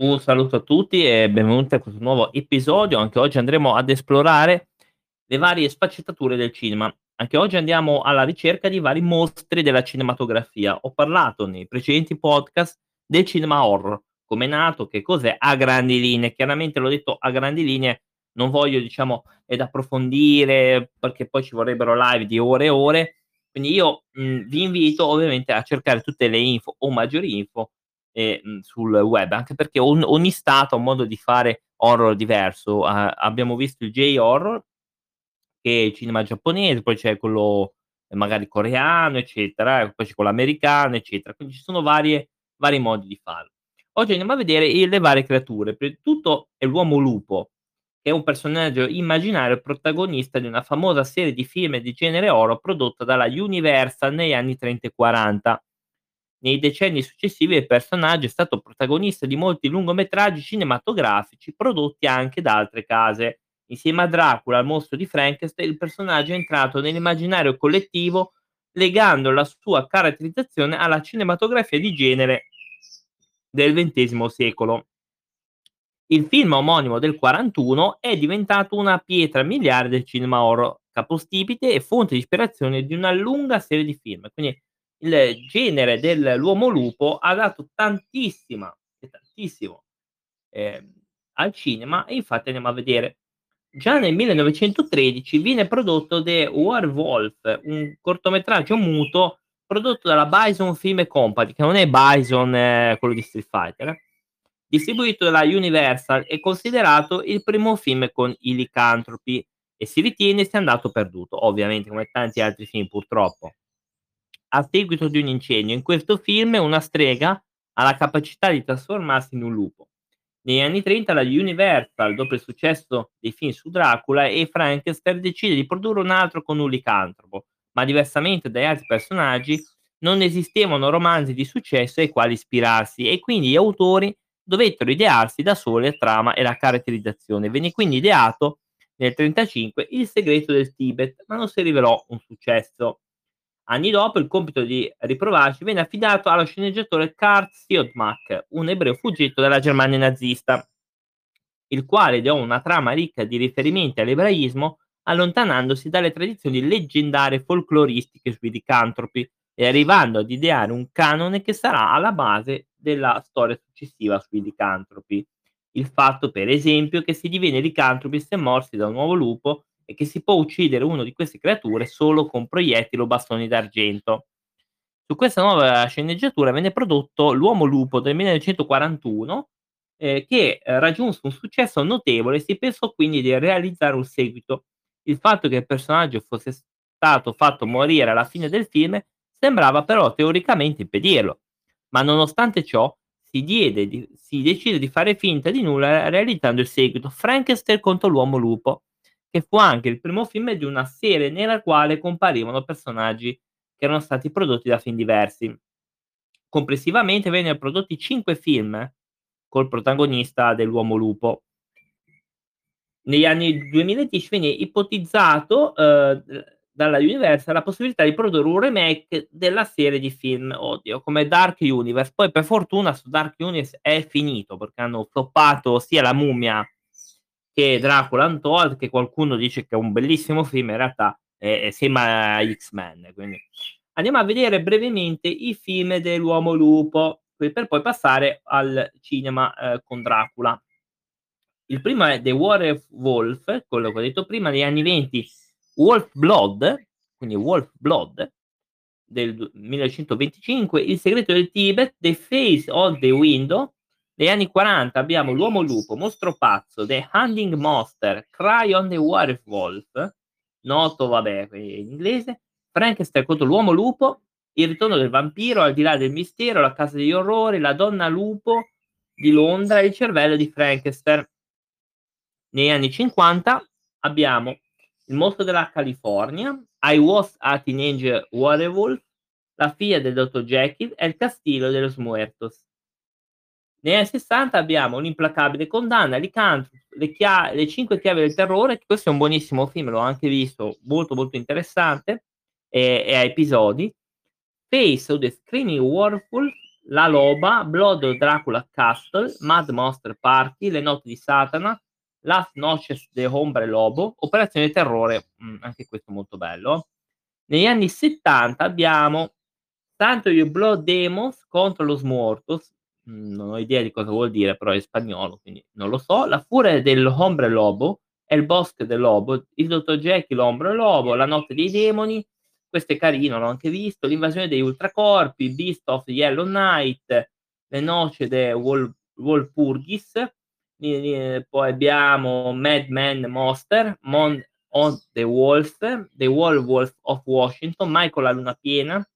Un saluto a tutti e benvenuti a questo nuovo episodio. Anche oggi andremo ad esplorare le varie sfaccettature del cinema. Anche oggi andiamo alla ricerca di vari mostri della cinematografia. Ho parlato nei precedenti podcast del cinema horror, come è nato, che cos'è a grandi linee. Chiaramente l'ho detto a grandi linee, non voglio diciamo ed approfondire perché poi ci vorrebbero live di ore e ore. Quindi io mh, vi invito ovviamente a cercare tutte le info o maggiori info eh, sul web, anche perché on, ogni stato ha un modo di fare horror diverso. Uh, abbiamo visto il J-horror, che è il cinema giapponese, poi c'è quello eh, magari coreano, eccetera, poi c'è quello americano, eccetera. Quindi ci sono varie, vari modi di farlo. Oggi andiamo a vedere le varie creature. Prima di tutto è l'uomo lupo, che è un personaggio immaginario protagonista di una famosa serie di film di genere oro prodotta dalla Universal negli anni 30 e 40 nei decenni successivi il personaggio è stato protagonista di molti lungometraggi cinematografici prodotti anche da altre case. Insieme a Dracula, al mostro di Frankenstein, il personaggio è entrato nell'immaginario collettivo legando la sua caratterizzazione alla cinematografia di genere del XX secolo. Il film omonimo del 41 è diventato una pietra miliare del cinema horror, capostipite e fonte di ispirazione di una lunga serie di film. Quindi il genere dell'uomo lupo ha dato tantissima tantissimo eh, al cinema e infatti andiamo a vedere. Già nel 1913 viene prodotto The Werewolf, un cortometraggio muto prodotto dalla Bison Film Company, che non è Bison eh, quello di Street Fighter, eh, distribuito dalla Universal e considerato il primo film con i licantropi e si ritiene sia andato perduto, ovviamente come tanti altri film purtroppo a seguito di un incendio. In questo film una strega ha la capacità di trasformarsi in un lupo. Negli anni 30 la Universal, dopo il successo dei film su Dracula e Frankenstein, decide di produrre un altro con un licantropo, ma diversamente dagli altri personaggi non esistevano romanzi di successo ai quali ispirarsi e quindi gli autori dovettero idearsi da soli la trama e la caratterizzazione. Venne quindi ideato nel 1935 Il segreto del Tibet, ma non si rivelò un successo. Anni dopo il compito di riprovarci venne affidato allo sceneggiatore Karl Siodmak, un ebreo fuggito dalla Germania nazista, il quale ideò una trama ricca di riferimenti all'ebraismo, allontanandosi dalle tradizioni leggendarie folcloristiche sui licantropi e arrivando ad ideare un canone che sarà alla base della storia successiva sui licantropi. Il fatto, per esempio, che si diviene licantropi se morsi da un nuovo lupo e che si può uccidere una di queste creature solo con proiettili o bastoni d'argento. Su questa nuova sceneggiatura venne prodotto L'Uomo Lupo del 1941, eh, che eh, raggiunse un successo notevole e si pensò quindi di realizzare un seguito. Il fatto che il personaggio fosse stato fatto morire alla fine del film sembrava però teoricamente impedirlo, ma nonostante ciò si, di, si decise di fare finta di nulla realizzando il seguito Frankenstein contro l'Uomo Lupo, che fu anche il primo film di una serie nella quale comparivano personaggi che erano stati prodotti da film diversi. Complessivamente vennero prodotti cinque film col protagonista dell'uomo lupo. Negli anni 2010 venne ipotizzato eh, dalla Universal la possibilità di produrre un remake della serie di film, oddio, come Dark Universe. Poi per fortuna su Dark Universe è finito perché hanno floppato sia la mummia che Dracula Untold, che qualcuno dice che è un bellissimo film, in realtà è, è sembra X-Men. Quindi. Andiamo a vedere brevemente i film dell'Uomo Lupo, per poi passare al cinema eh, con Dracula. Il primo è The Werewolf, quello che ho detto prima, negli anni 20, Wolf Blood, quindi Wolf Blood, del 1925, Il segreto del Tibet, The Face of the Window, negli anni 40 abbiamo L'Uomo Lupo, Mostro Pazzo, The Hunting Monster, Cry on the Werewolf, noto, vabbè, in inglese, Frankenstein contro l'Uomo Lupo, Il ritorno del vampiro, Al di là del mistero, La casa degli orrori, La donna lupo di Londra e Il cervello di Frankenstein. Negli anni 50 abbiamo Il mostro della California, I Was a Teenage Werewolf, La figlia del dottor Jekyll e Il castillo de los muertos. Negli anni 60 abbiamo un'implacabile condanna, Licantro, le, chia- le cinque chiavi del terrore, questo è un buonissimo film, l'ho anche visto, molto molto interessante, e, e a episodi. Face of the Screaming Warful, La Loba, Blood of Dracula Castle, Mad Monster Party, Le notti di Satana, Las Noches de Hombre Lobo, Operazione Terrore, mh, anche questo molto bello. Negli anni 70 abbiamo Santo You Blood Demos contro los Muertos, mh, non ho idea di cosa vuol dire, però è spagnolo, quindi non lo so. La furia del Hombre Lobo, El Bosque del Lobo, il Dottor Jekyll, Hombre Lobo, La notte dei demoni, questo è carino, l'ho anche visto, L'invasione degli ultracorpi, Beast of Yellow Knight, Le noce de Wal- Walpurgis, poi abbiamo Mad Men Monster, Mon- on the Wolf, The Wolf of Washington, Michael la luna piena,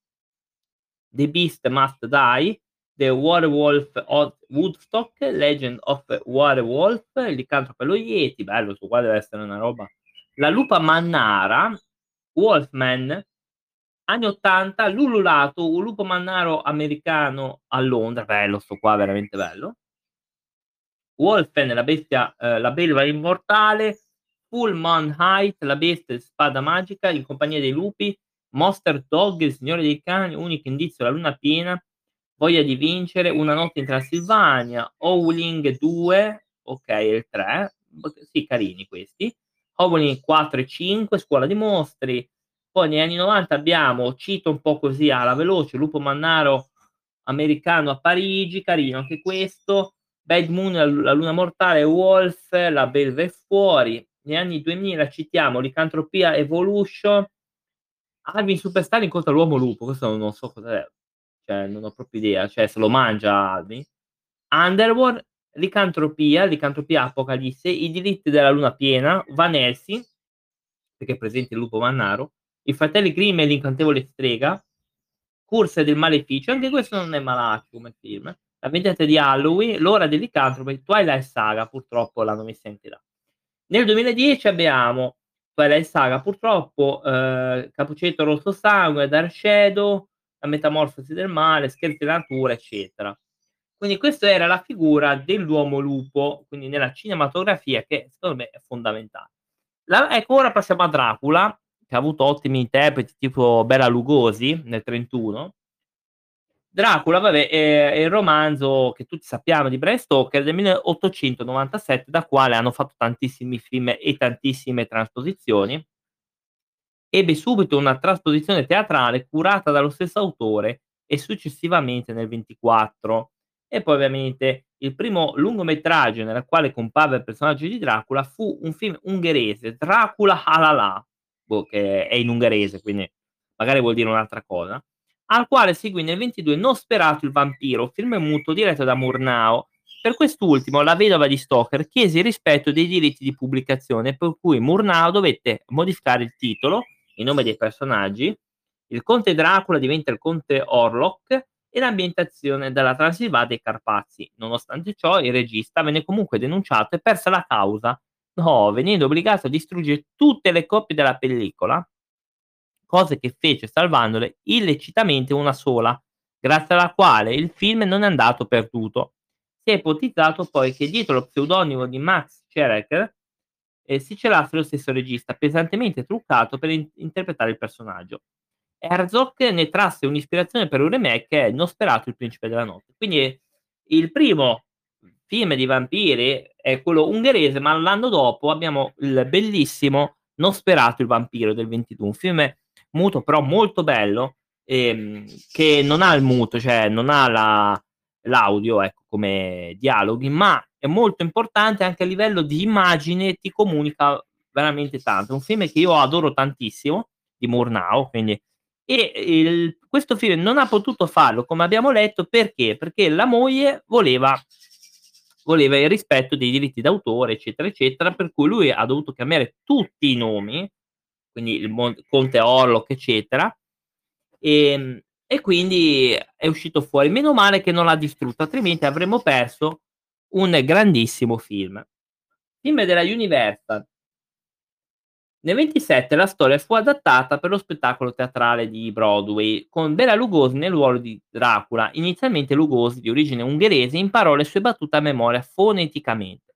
The Beast Must Die, The Werewolf of Woodstock, Legend of Werewolf, Il licantropo e lo Yeti, bello, su qua deve essere una roba. La lupa mannara, Wolfman, anni 80, Lululato, un lupo mannaro americano a Londra, bello, sto qua, veramente bello. Wolfen, la bestia, eh, la belva immortale, Full Man Height, la bestia spada magica, in compagnia dei lupi, Monster Dog, il signore dei cani, unico indizio, la luna piena, voglia di vincere, una notte in Transilvania, Howling 2, ok, il 3, sì, carini questi, Howling 4 e 5, scuola di mostri, poi negli anni 90 abbiamo, cito un po' così alla veloce, Lupo Mannaro americano a Parigi, carino anche questo, Bad Moon, la luna mortale, Wolf, la belva è fuori. Negli anni 2000 citiamo Licantropia Evolution, Alvin Superstar incontra l'uomo lupo, questo non so cosa è, cioè non ho proprio idea, cioè se lo mangia Alvin. Underworld, Licantropia, Licantropia Apocalisse, I diritti della luna piena, Van Helsing, perché è presente il lupo mannaro, I fratelli Grimm e l'incantevole strega, Curse del maleficio, anche questo non è malaccio come film, la vendetta di Halloween, L'ora del licantropo Twilight Saga, purtroppo l'hanno messa in tela. Nel 2010 abbiamo Twilight Saga, purtroppo, eh, Capuccetto Rosso Sangue, Dark Shadow, La Metamorfosi del Male, Scherzi della Natura, eccetera. Quindi questa era la figura dell'uomo lupo, quindi nella cinematografia, che secondo me è fondamentale. La, ecco, ora passiamo a Dracula, che ha avuto ottimi interpreti tipo Bela Lugosi nel 31, Dracula, vabbè, è, è, il romanzo che tutti sappiamo di Bram Stoker del 1897, da quale hanno fatto tantissimi film e tantissime trasposizioni. Ebbe subito una trasposizione teatrale curata dallo stesso autore e successivamente nel 24. E poi ovviamente il primo lungometraggio nel quale comparve il personaggio di Dracula fu un film ungherese, Dracula Halala, boh, che è in ungherese, quindi magari vuol dire un'altra cosa al quale seguì nel 22 Nosferatu il vampiro, film muto diretto da Murnau. Per quest'ultimo, la vedova di Stoker chiese il rispetto dei diritti di pubblicazione, per cui Murnau dovette modificare il titolo, il nome dei personaggi, il conte Dracula diventa il conte Orlok e l'ambientazione dalla Transilvania dei Carpazi. Nonostante ciò, il regista venne comunque denunciato e perse la causa, no, venendo obbligato a distruggere tutte le copie della pellicola cose che fece salvandole illecitamente una sola, grazie alla quale il film non è andato perduto. Si è ipotizzato poi che dietro lo pseudonimo di Max Scherecker eh, si celasse lo stesso regista, pesantemente truccato per in- interpretare il personaggio. Herzog ne trasse un'ispirazione per un remake che è Nosferatu il principe della notte. Quindi il primo film di vampiri è quello ungherese, ma l'anno dopo abbiamo il bellissimo Nosferatu il vampiro del 22, un film muto però molto bello, ehm, che non ha il muto, cioè non ha la, l'audio ecco, come dialoghi, ma è molto importante anche a livello di immagine, ti comunica veramente tanto. È un film che io adoro tantissimo, di Murnau, quindi e il, questo film non ha potuto farlo, come abbiamo letto, perché? Perché la moglie voleva, voleva il rispetto dei diritti d'autore, eccetera, eccetera, per cui lui ha dovuto cambiare tutti i nomi quindi il Mon- Conte Orlock, eccetera. E, ehm, e quindi è uscito fuori. Meno male che non l'ha distrutto, altrimenti avremmo perso un grandissimo film. Film della Universal. Nel 27 la storia fu adattata per lo spettacolo teatrale di Broadway, con Bela Lugosi nel ruolo di Dracula. Inizialmente Lugosi, di origine ungherese, imparò le sue battute a memoria foneticamente.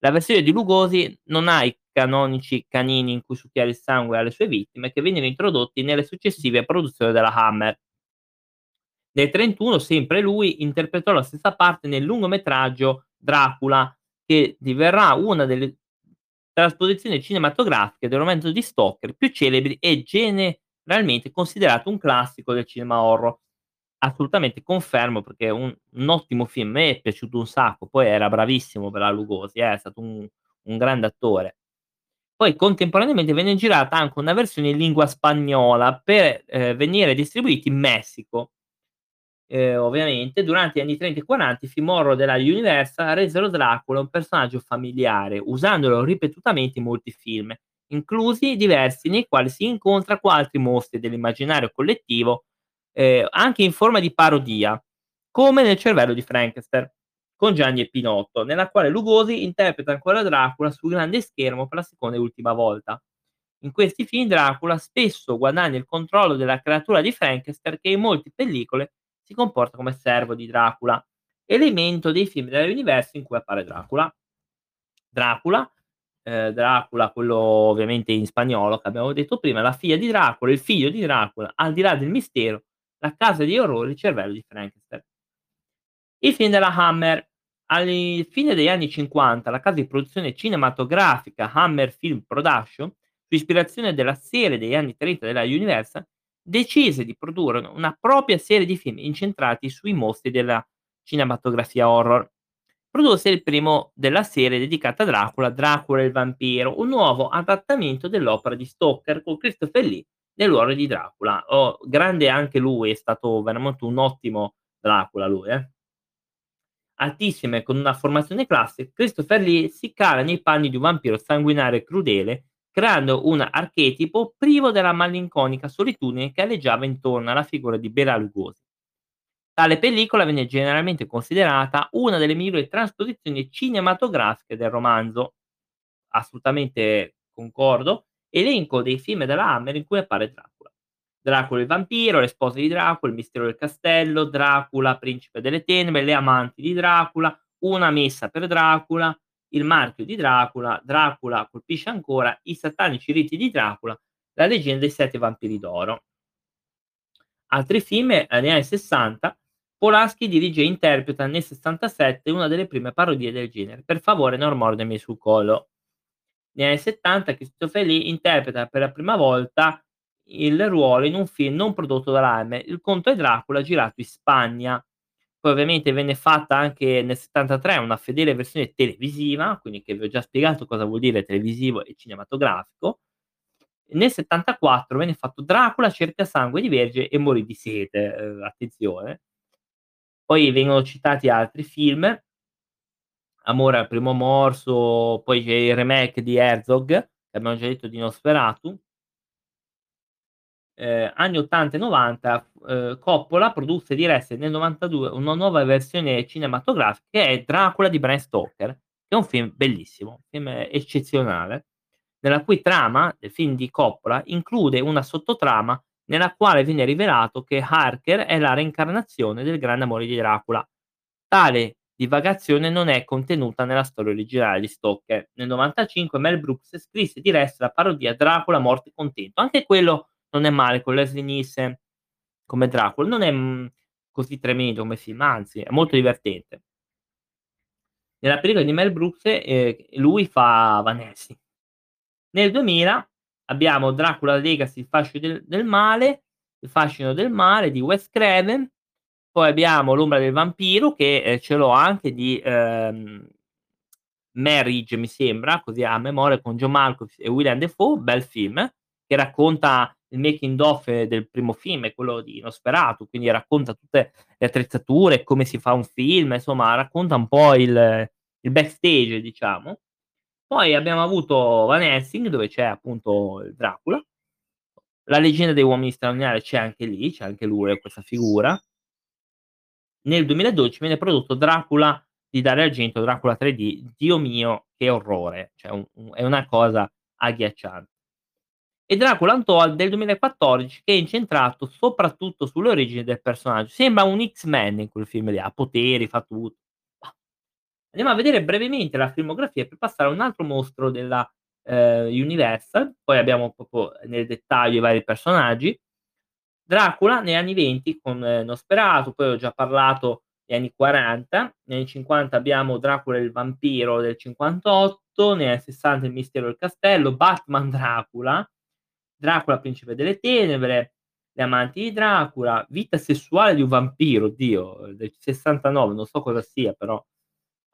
La versione di Lugosi non ha i canonici canini in cui succhiare il sangue alle sue vittime che vennero introdotti nelle successive produzioni della Hammer. Nel 31 sempre lui interpretò la stessa parte nel lungometraggio Dracula, che diverrà una delle trasposizioni cinematografiche del romanzo di Stoker più celebri e generalmente considerato un classico del cinema horror. Assolutamente confermo perché è un, un ottimo film, me è piaciuto un sacco, poi era bravissimo Bela Lugosi, eh, è stato un, un grande attore. Poi contemporaneamente venne girata anche una versione in lingua spagnola per eh, venire distribuiti in Messico. Eh, ovviamente, durante gli anni 30 e 40 i film horror della Universal resero Dracula un personaggio familiare, usandolo ripetutamente in molti film, inclusi diversi nei quali si incontra con altri mostri dell'immaginario collettivo, eh, anche in forma di parodia, come nel cervello di Frankenstein con Gianni e Pinotto, nella quale Lugosi interpreta ancora Dracula sul grande schermo per la seconda e ultima volta. In questi film Dracula spesso guadagna il controllo della creatura di Frankenstein che in molte pellicole si comporta come servo di Dracula, elemento dei film dell'universo in cui appare Dracula. Dracula, eh, Dracula, quello ovviamente in spagnolo che abbiamo detto prima, la figlia di Dracula, il figlio di Dracula, al di là del mistero, la casa di orrori, il cervello di Frankenstein. I film della Hammer. Alla fine degli anni 50 la casa di produzione cinematografica Hammer Film Production, su ispirazione della serie degli anni 30 della Universal, decise di produrre una propria serie di film incentrati sui mostri della cinematografia horror. Produsse il primo della serie dedicata a Dracula, Dracula il vampiro, un nuovo adattamento dell'opera di Stoker con Christopher Lee nel ruolo di Dracula. Oh, grande anche lui, è stato veramente un ottimo Dracula lui, eh altissime con una formazione classica, Christopher Lee si cala nei panni di un vampiro sanguinario e crudele, creando un archetipo privo della malinconica solitudine che alleggiava intorno alla figura di Bela Lugosi. Tale pellicola venne generalmente considerata una delle migliori trasposizioni cinematografiche del romanzo. Assolutamente concordo. Elenco dei film della Hammer in cui appare Dracula. Dracula il vampiro, le spose di Dracula, il mistero del castello, Dracula, principe delle tenebre, le amanti di Dracula, una messa per Dracula, il marchio di Dracula, Dracula colpisce ancora, i satanici riti di Dracula, la leggenda dei sette vampiri d'oro. Altri film, negli anni 60, Polanski dirige e interpreta nel 67 una delle prime parodie del genere, Per favore non mordermi sul collo. Negli anni 70 Christopher Lee interpreta per la prima volta il ruolo in un film non prodotto dall'Alme, Il Conto e Dracula, girato in Spagna. Poi ovviamente venne fatta anche nel 73 una fedele versione televisiva, quindi che vi ho già spiegato cosa vuol dire televisivo e cinematografico. Nel 74 venne fatto Dracula cerca sangue di vergine e morì di sete, eh, attenzione. Poi vengono citati altri film, Amore al primo morso, poi c'è il remake di Herzog, che abbiamo già detto di Nosferatu, eh, anni 80 e 90 eh, Coppola produsse e diresse nel 92 una nuova versione cinematografica che è Dracula di Bram Stoker, che è un film bellissimo, un film eccezionale, nella cui trama del film di Coppola include una sottotrama nella quale viene rivelato che Harker è la reincarnazione del grande amore di Dracula. Tale divagazione non è contenuta nella storia originale di Stoker. Nel 95 Mel Brooks scrisse e diresse la parodia Dracula morte contento. Anche quello non è male con Leslie Nielsen come Dracula, non è mm, così tremendo come film, anzi è molto divertente. Nella pellicola di Mel Brooks eh, lui fa Van Helsing. Nel 2000 abbiamo Dracula Legacy, il fascino del, del, male, il fascino del male di Wes Craven, poi abbiamo L'ombra del vampiro che eh, ce l'ho anche di ehm, Marriage mi sembra, così a memoria con John Malkovich e William Defoe, bel film, che racconta il making of del primo film è quello di Nosferatu, quindi racconta tutte le attrezzature, come si fa un film, insomma, racconta un po' il, il backstage, diciamo. Poi abbiamo avuto Van Helsing, dove c'è appunto il Dracula. La leggenda dei uomini straordinari c'è anche lì, c'è anche lui, questa figura. Nel 2012 viene prodotto Dracula di Dario Argento, Dracula 3D. Dio mio, che orrore! Cioè, un, un, è una cosa agghiacciante e Dracula Untold del 2014 che è incentrato soprattutto sulle origini del personaggio. Sembra un X-Men in quel film lì, ha poteri, fa tutto. Andiamo a vedere brevemente la filmografia per passare a un altro mostro della eh, Universal, poi abbiamo proprio nel dettaglio i vari personaggi. Dracula negli anni '20 con Nosferatu, poi ho già parlato negli anni '40, negli anni '50 abbiamo Dracula il vampiro del '58, negli anni '60 Il mistero del castello, Batman Dracula, Dracula principe delle tenebre, Le amanti di Dracula, Vita sessuale di un vampiro, oddio, del '69, non so cosa sia però.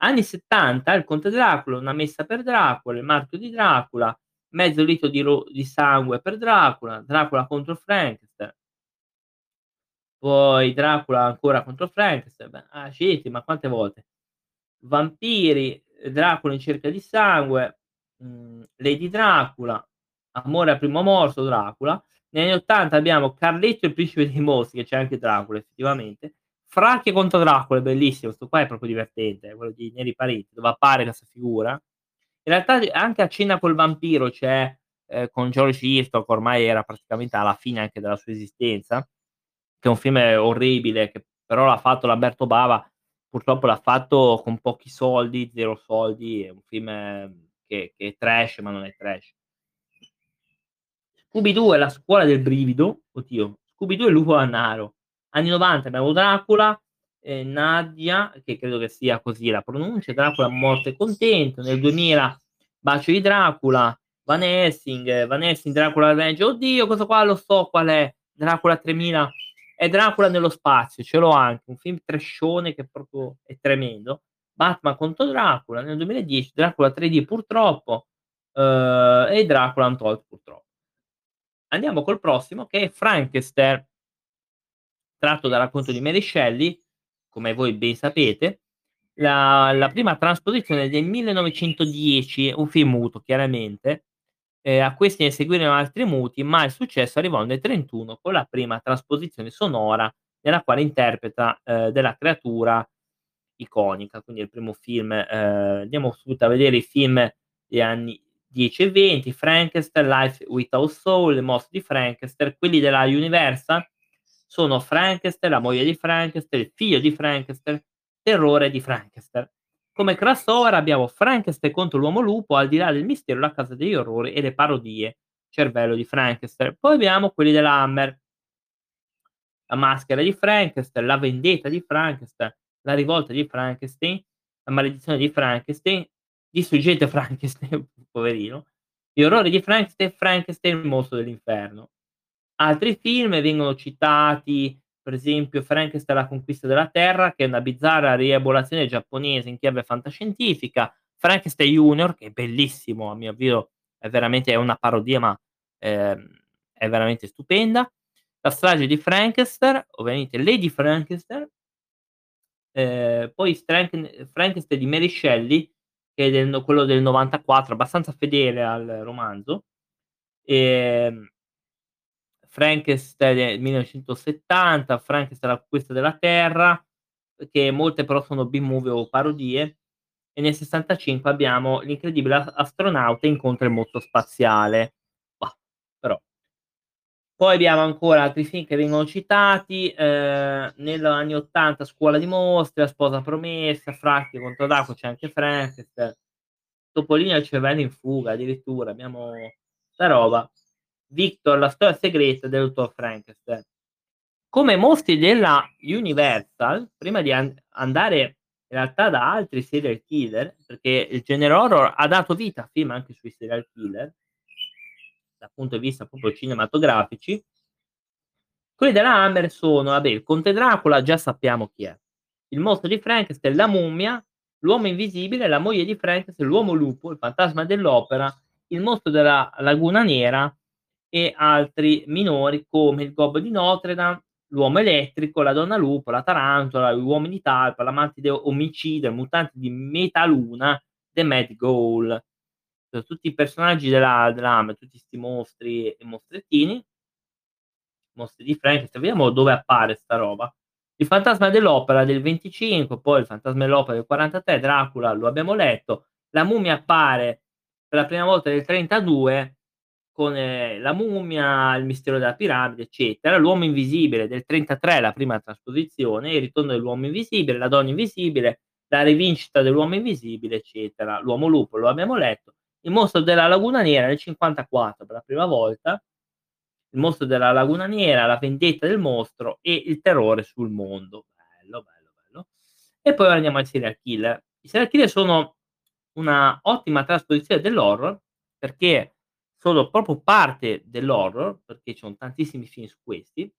Anni '70 Il conte Dracula, Una messa per Dracula, Il marchio di Dracula, Mezzo litro di ro di sangue per Dracula, Dracula contro Frankenstein. Poi Dracula ancora contro Frankenstein, ah, scetti, ma quante volte? Vampiri, Dracula in cerca di sangue, mhmm, Lady Dracula, Amore a primo morso, Dracula. Negli anni '80 abbiamo Carletto il principe dei mostri, che c'è anche Dracula effettivamente. Fracche contro Dracula, è bellissimo, sto qua è proprio divertente, quello di Neri Parenti, dove appare questa figura. In realtà anche a Cena col vampiro c'è, ehm, con George Hitchcock, ormai era praticamente alla fine anche della sua esistenza che è un film orribile, che però l'ha fatto Lamberto Bava, purtroppo l'ha fatto con pochi soldi, 0 soldi, è un film che che è trash, ma non è trash. Scooby-Doo e la scuola del brivido, oddio, Scooby-Doo e lupo mannaro. Anni '90 abbiamo Dracula, ehm, Nadia, che credo che sia così la pronuncia, Dracula morto e contento, nel 2000 Bacio di Dracula, Van Helsing, Van Helsing, Dracula Revenge, oddio questo qua lo so qual è, Dracula 3000 è Dracula nello spazio, ce l'ho anche, un film trashone che proprio è tremendo. Batman contro Dracula nel 2010, Dracula 3D purtroppo eh, e Dracula Untold purtroppo. Andiamo col prossimo che è Frankenstein, tratto dal racconto di Mary Shelley, come voi ben sapete. La, la prima trasposizione del 1910, un film muto chiaramente, eh, a questi ne seguirono altri muti, ma il successo arrivò nel 31 con la prima trasposizione sonora nella quale interpreta eh, della creatura iconica, quindi il primo film, eh, andiamo subito a vedere i film degli anni 10 e 20, Frankenstein, Life Without Soul, Le mostri di Frankenstein, quelli della Universal sono Frankenstein, la moglie di Frankenstein, il figlio di Frankenstein, terrore di Frankenstein. Come crossover abbiamo Frankenstein contro l'uomo lupo, al di là del mistero, la casa degli orrori e le parodie, cervello di Frankenstein. Poi abbiamo quelli della Hammer, la maschera di Frankenstein, la vendetta di Frankenstein, la rivolta di Frankenstein, la maledizione di Frankenstein, distruggente Frankenstein, poverino, gli orrori di Frankenstein, Frankenstein, il mostro dell'inferno. Altri film vengono citati per esempio Frankenstein la conquista della Terra, che è una bizzarra rielaborazione giapponese in chiave fantascientifica, Frankenstein Junior, che è bellissimo, a mio avviso è veramente è una parodia, ma ehm, è veramente stupenda. La strage di Frankenstein, ovviamente Lady Frankenstein, eh, poi Frank- Frankenstein di Mary Shelley, che è del, quello del 94, abbastanza fedele al romanzo. E, ehm, Frankenstein del 1970, Frankenstein la conquista della Terra, che molte però sono B-movie o parodie, e nel 65 abbiamo l'incredibile astronauta incontra il motto spaziale. Poi abbiamo ancora altri film che vengono citati, eh, negli anni 80 Scuola di mostri, La sposa promessa, Fracchi contro Daco, c'è anche Frankenstein, Topolino e il cervello in fuga, addirittura abbiamo sta roba. Victor, la storia segreta del dottor Frankenstein. Come mostri della Universal, prima di an- andare in realtà da altri serial killer, perché il genere horror ha dato vita a film anche sui serial killer, dal punto di vista proprio cinematografici, quelli della Hammer sono, vabbè, il Conte Dracula, già sappiamo chi è, il mostro di Frankenstein, la mummia, l'uomo invisibile, la moglie di Frankenstein, l'uomo lupo, il fantasma dell'opera, il mostro della laguna nera e altri minori come il Gobbo di Notre Dame, l'uomo elettrico, la donna lupo, la tarantola, gli uomini talpa, la mantide omicida, il mutante di Metaluna, The Mad Goal. Sono tutti i personaggi della, della tutti questi mostri e mostrettini, mostri di Frankenstein. Vediamo dove appare sta roba. Il fantasma dell'opera del 25, poi il fantasma dell'opera del 43, Dracula, lo abbiamo letto. La mummia appare per la prima volta nel 32 con eh, La mummia, Il mistero della piramide, eccetera. L'uomo invisibile del 33, la prima trasposizione, Il ritorno dell'uomo invisibile, La donna invisibile, La rivincita dell'uomo invisibile, eccetera. L'uomo lupo, lo abbiamo letto. Il mostro della laguna nera nel 54 per la prima volta. Il mostro della laguna nera, La vendetta del mostro e Il terrore sul mondo. Bello, bello, bello. E poi andiamo ai serial killer. I serial killer sono una ottima trasposizione dell'horror perché sono proprio parte dell'horror, perché ci sono tantissimi film su questi.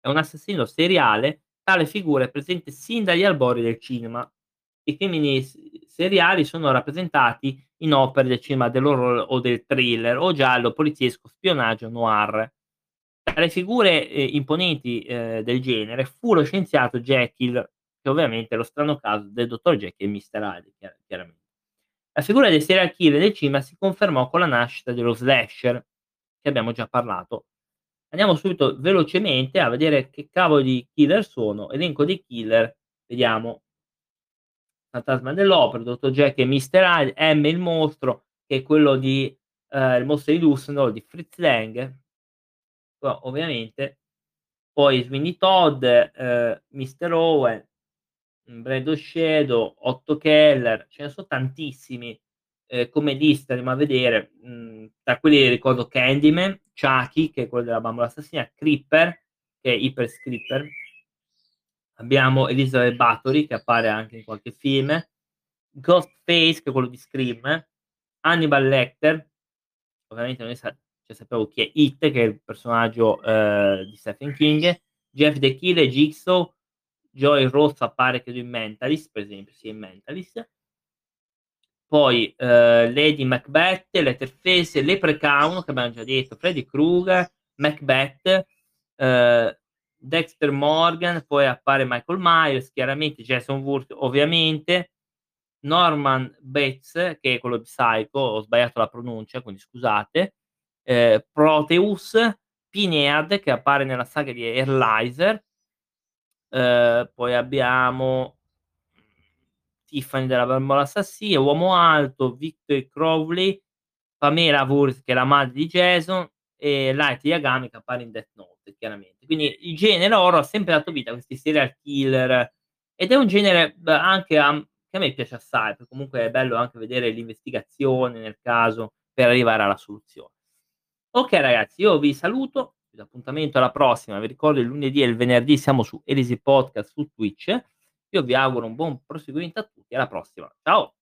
È un assassino seriale, tale figura è presente sin dagli albori del cinema. I crimini seriali sono rappresentati in opere del cinema dell'horror o del thriller o giallo, poliziesco, spionaggio, noir. Tra le figure eh, imponenti eh, del genere fu lo scienziato Jekyll, che ovviamente è lo strano caso del dottor Jekyll e Mr. Hyde, chiaramente. La figura del serial killer del cinema si confermò con la nascita dello slasher, che abbiamo già parlato. Andiamo subito velocemente a vedere che cavolo di killer sono. Elenco dei killer, vediamo. Fantasma dell'opera, Dottor Jack e Mr. Hyde, M il mostro, che è quello di eh, il mostro di Dusseldorf di Fritz Lang. ovviamente. Poi Sweeney Todd, eh, Mr. Owen, Brad Shadow, Otto Keller, ce ne sono tantissimi eh, commedisti, andiamo a vedere, mh, mm, tra quelli ricordo Candyman, Chucky, che è quello della bambola assassina, Creeper, che è Hyper Creeper, abbiamo Elizabeth Bathory, che appare anche in qualche film, Ghostface, che è quello di Scream, Hannibal Lecter, ovviamente noi sa- cioè, sappiamo chi è It, che è il personaggio eh, di Stephen King, Jeff the Killer, Jigsaw, Joy Ross appare credo in Mentalist, per esempio, sì, in Mentalist. Poi eh, Lady Macbeth, Letterface, Leprechaun, che abbiamo già detto, Freddy Krueger, Macbeth, eh, Dexter Morgan, poi appare Michael Myers, chiaramente Jason Wurst, ovviamente, Norman Bates, che è quello di Psycho, ho sbagliato la pronuncia, quindi scusate, eh, Proteus, Pinead, che appare nella saga di Erlizer, eh, poi abbiamo Tiffany della Bambola Assassina, Uomo Alto, Victor Crowley, Pamela Wurst che è la madre di Jason e Light Yagami che appare in Death Note chiaramente. Quindi il genere horror ha sempre dato vita a questi serial killer ed è un genere anche a, che a me piace assai, perché comunque è bello anche vedere l'investigazione nel caso per arrivare alla soluzione. Ok ragazzi, io vi saluto, appuntamento alla prossima. Vi ricordo il lunedì e il venerdì siamo su Elisi Podcast su Twitch. Io vi auguro un buon proseguimento a tutti. Alla prossima. Ciao.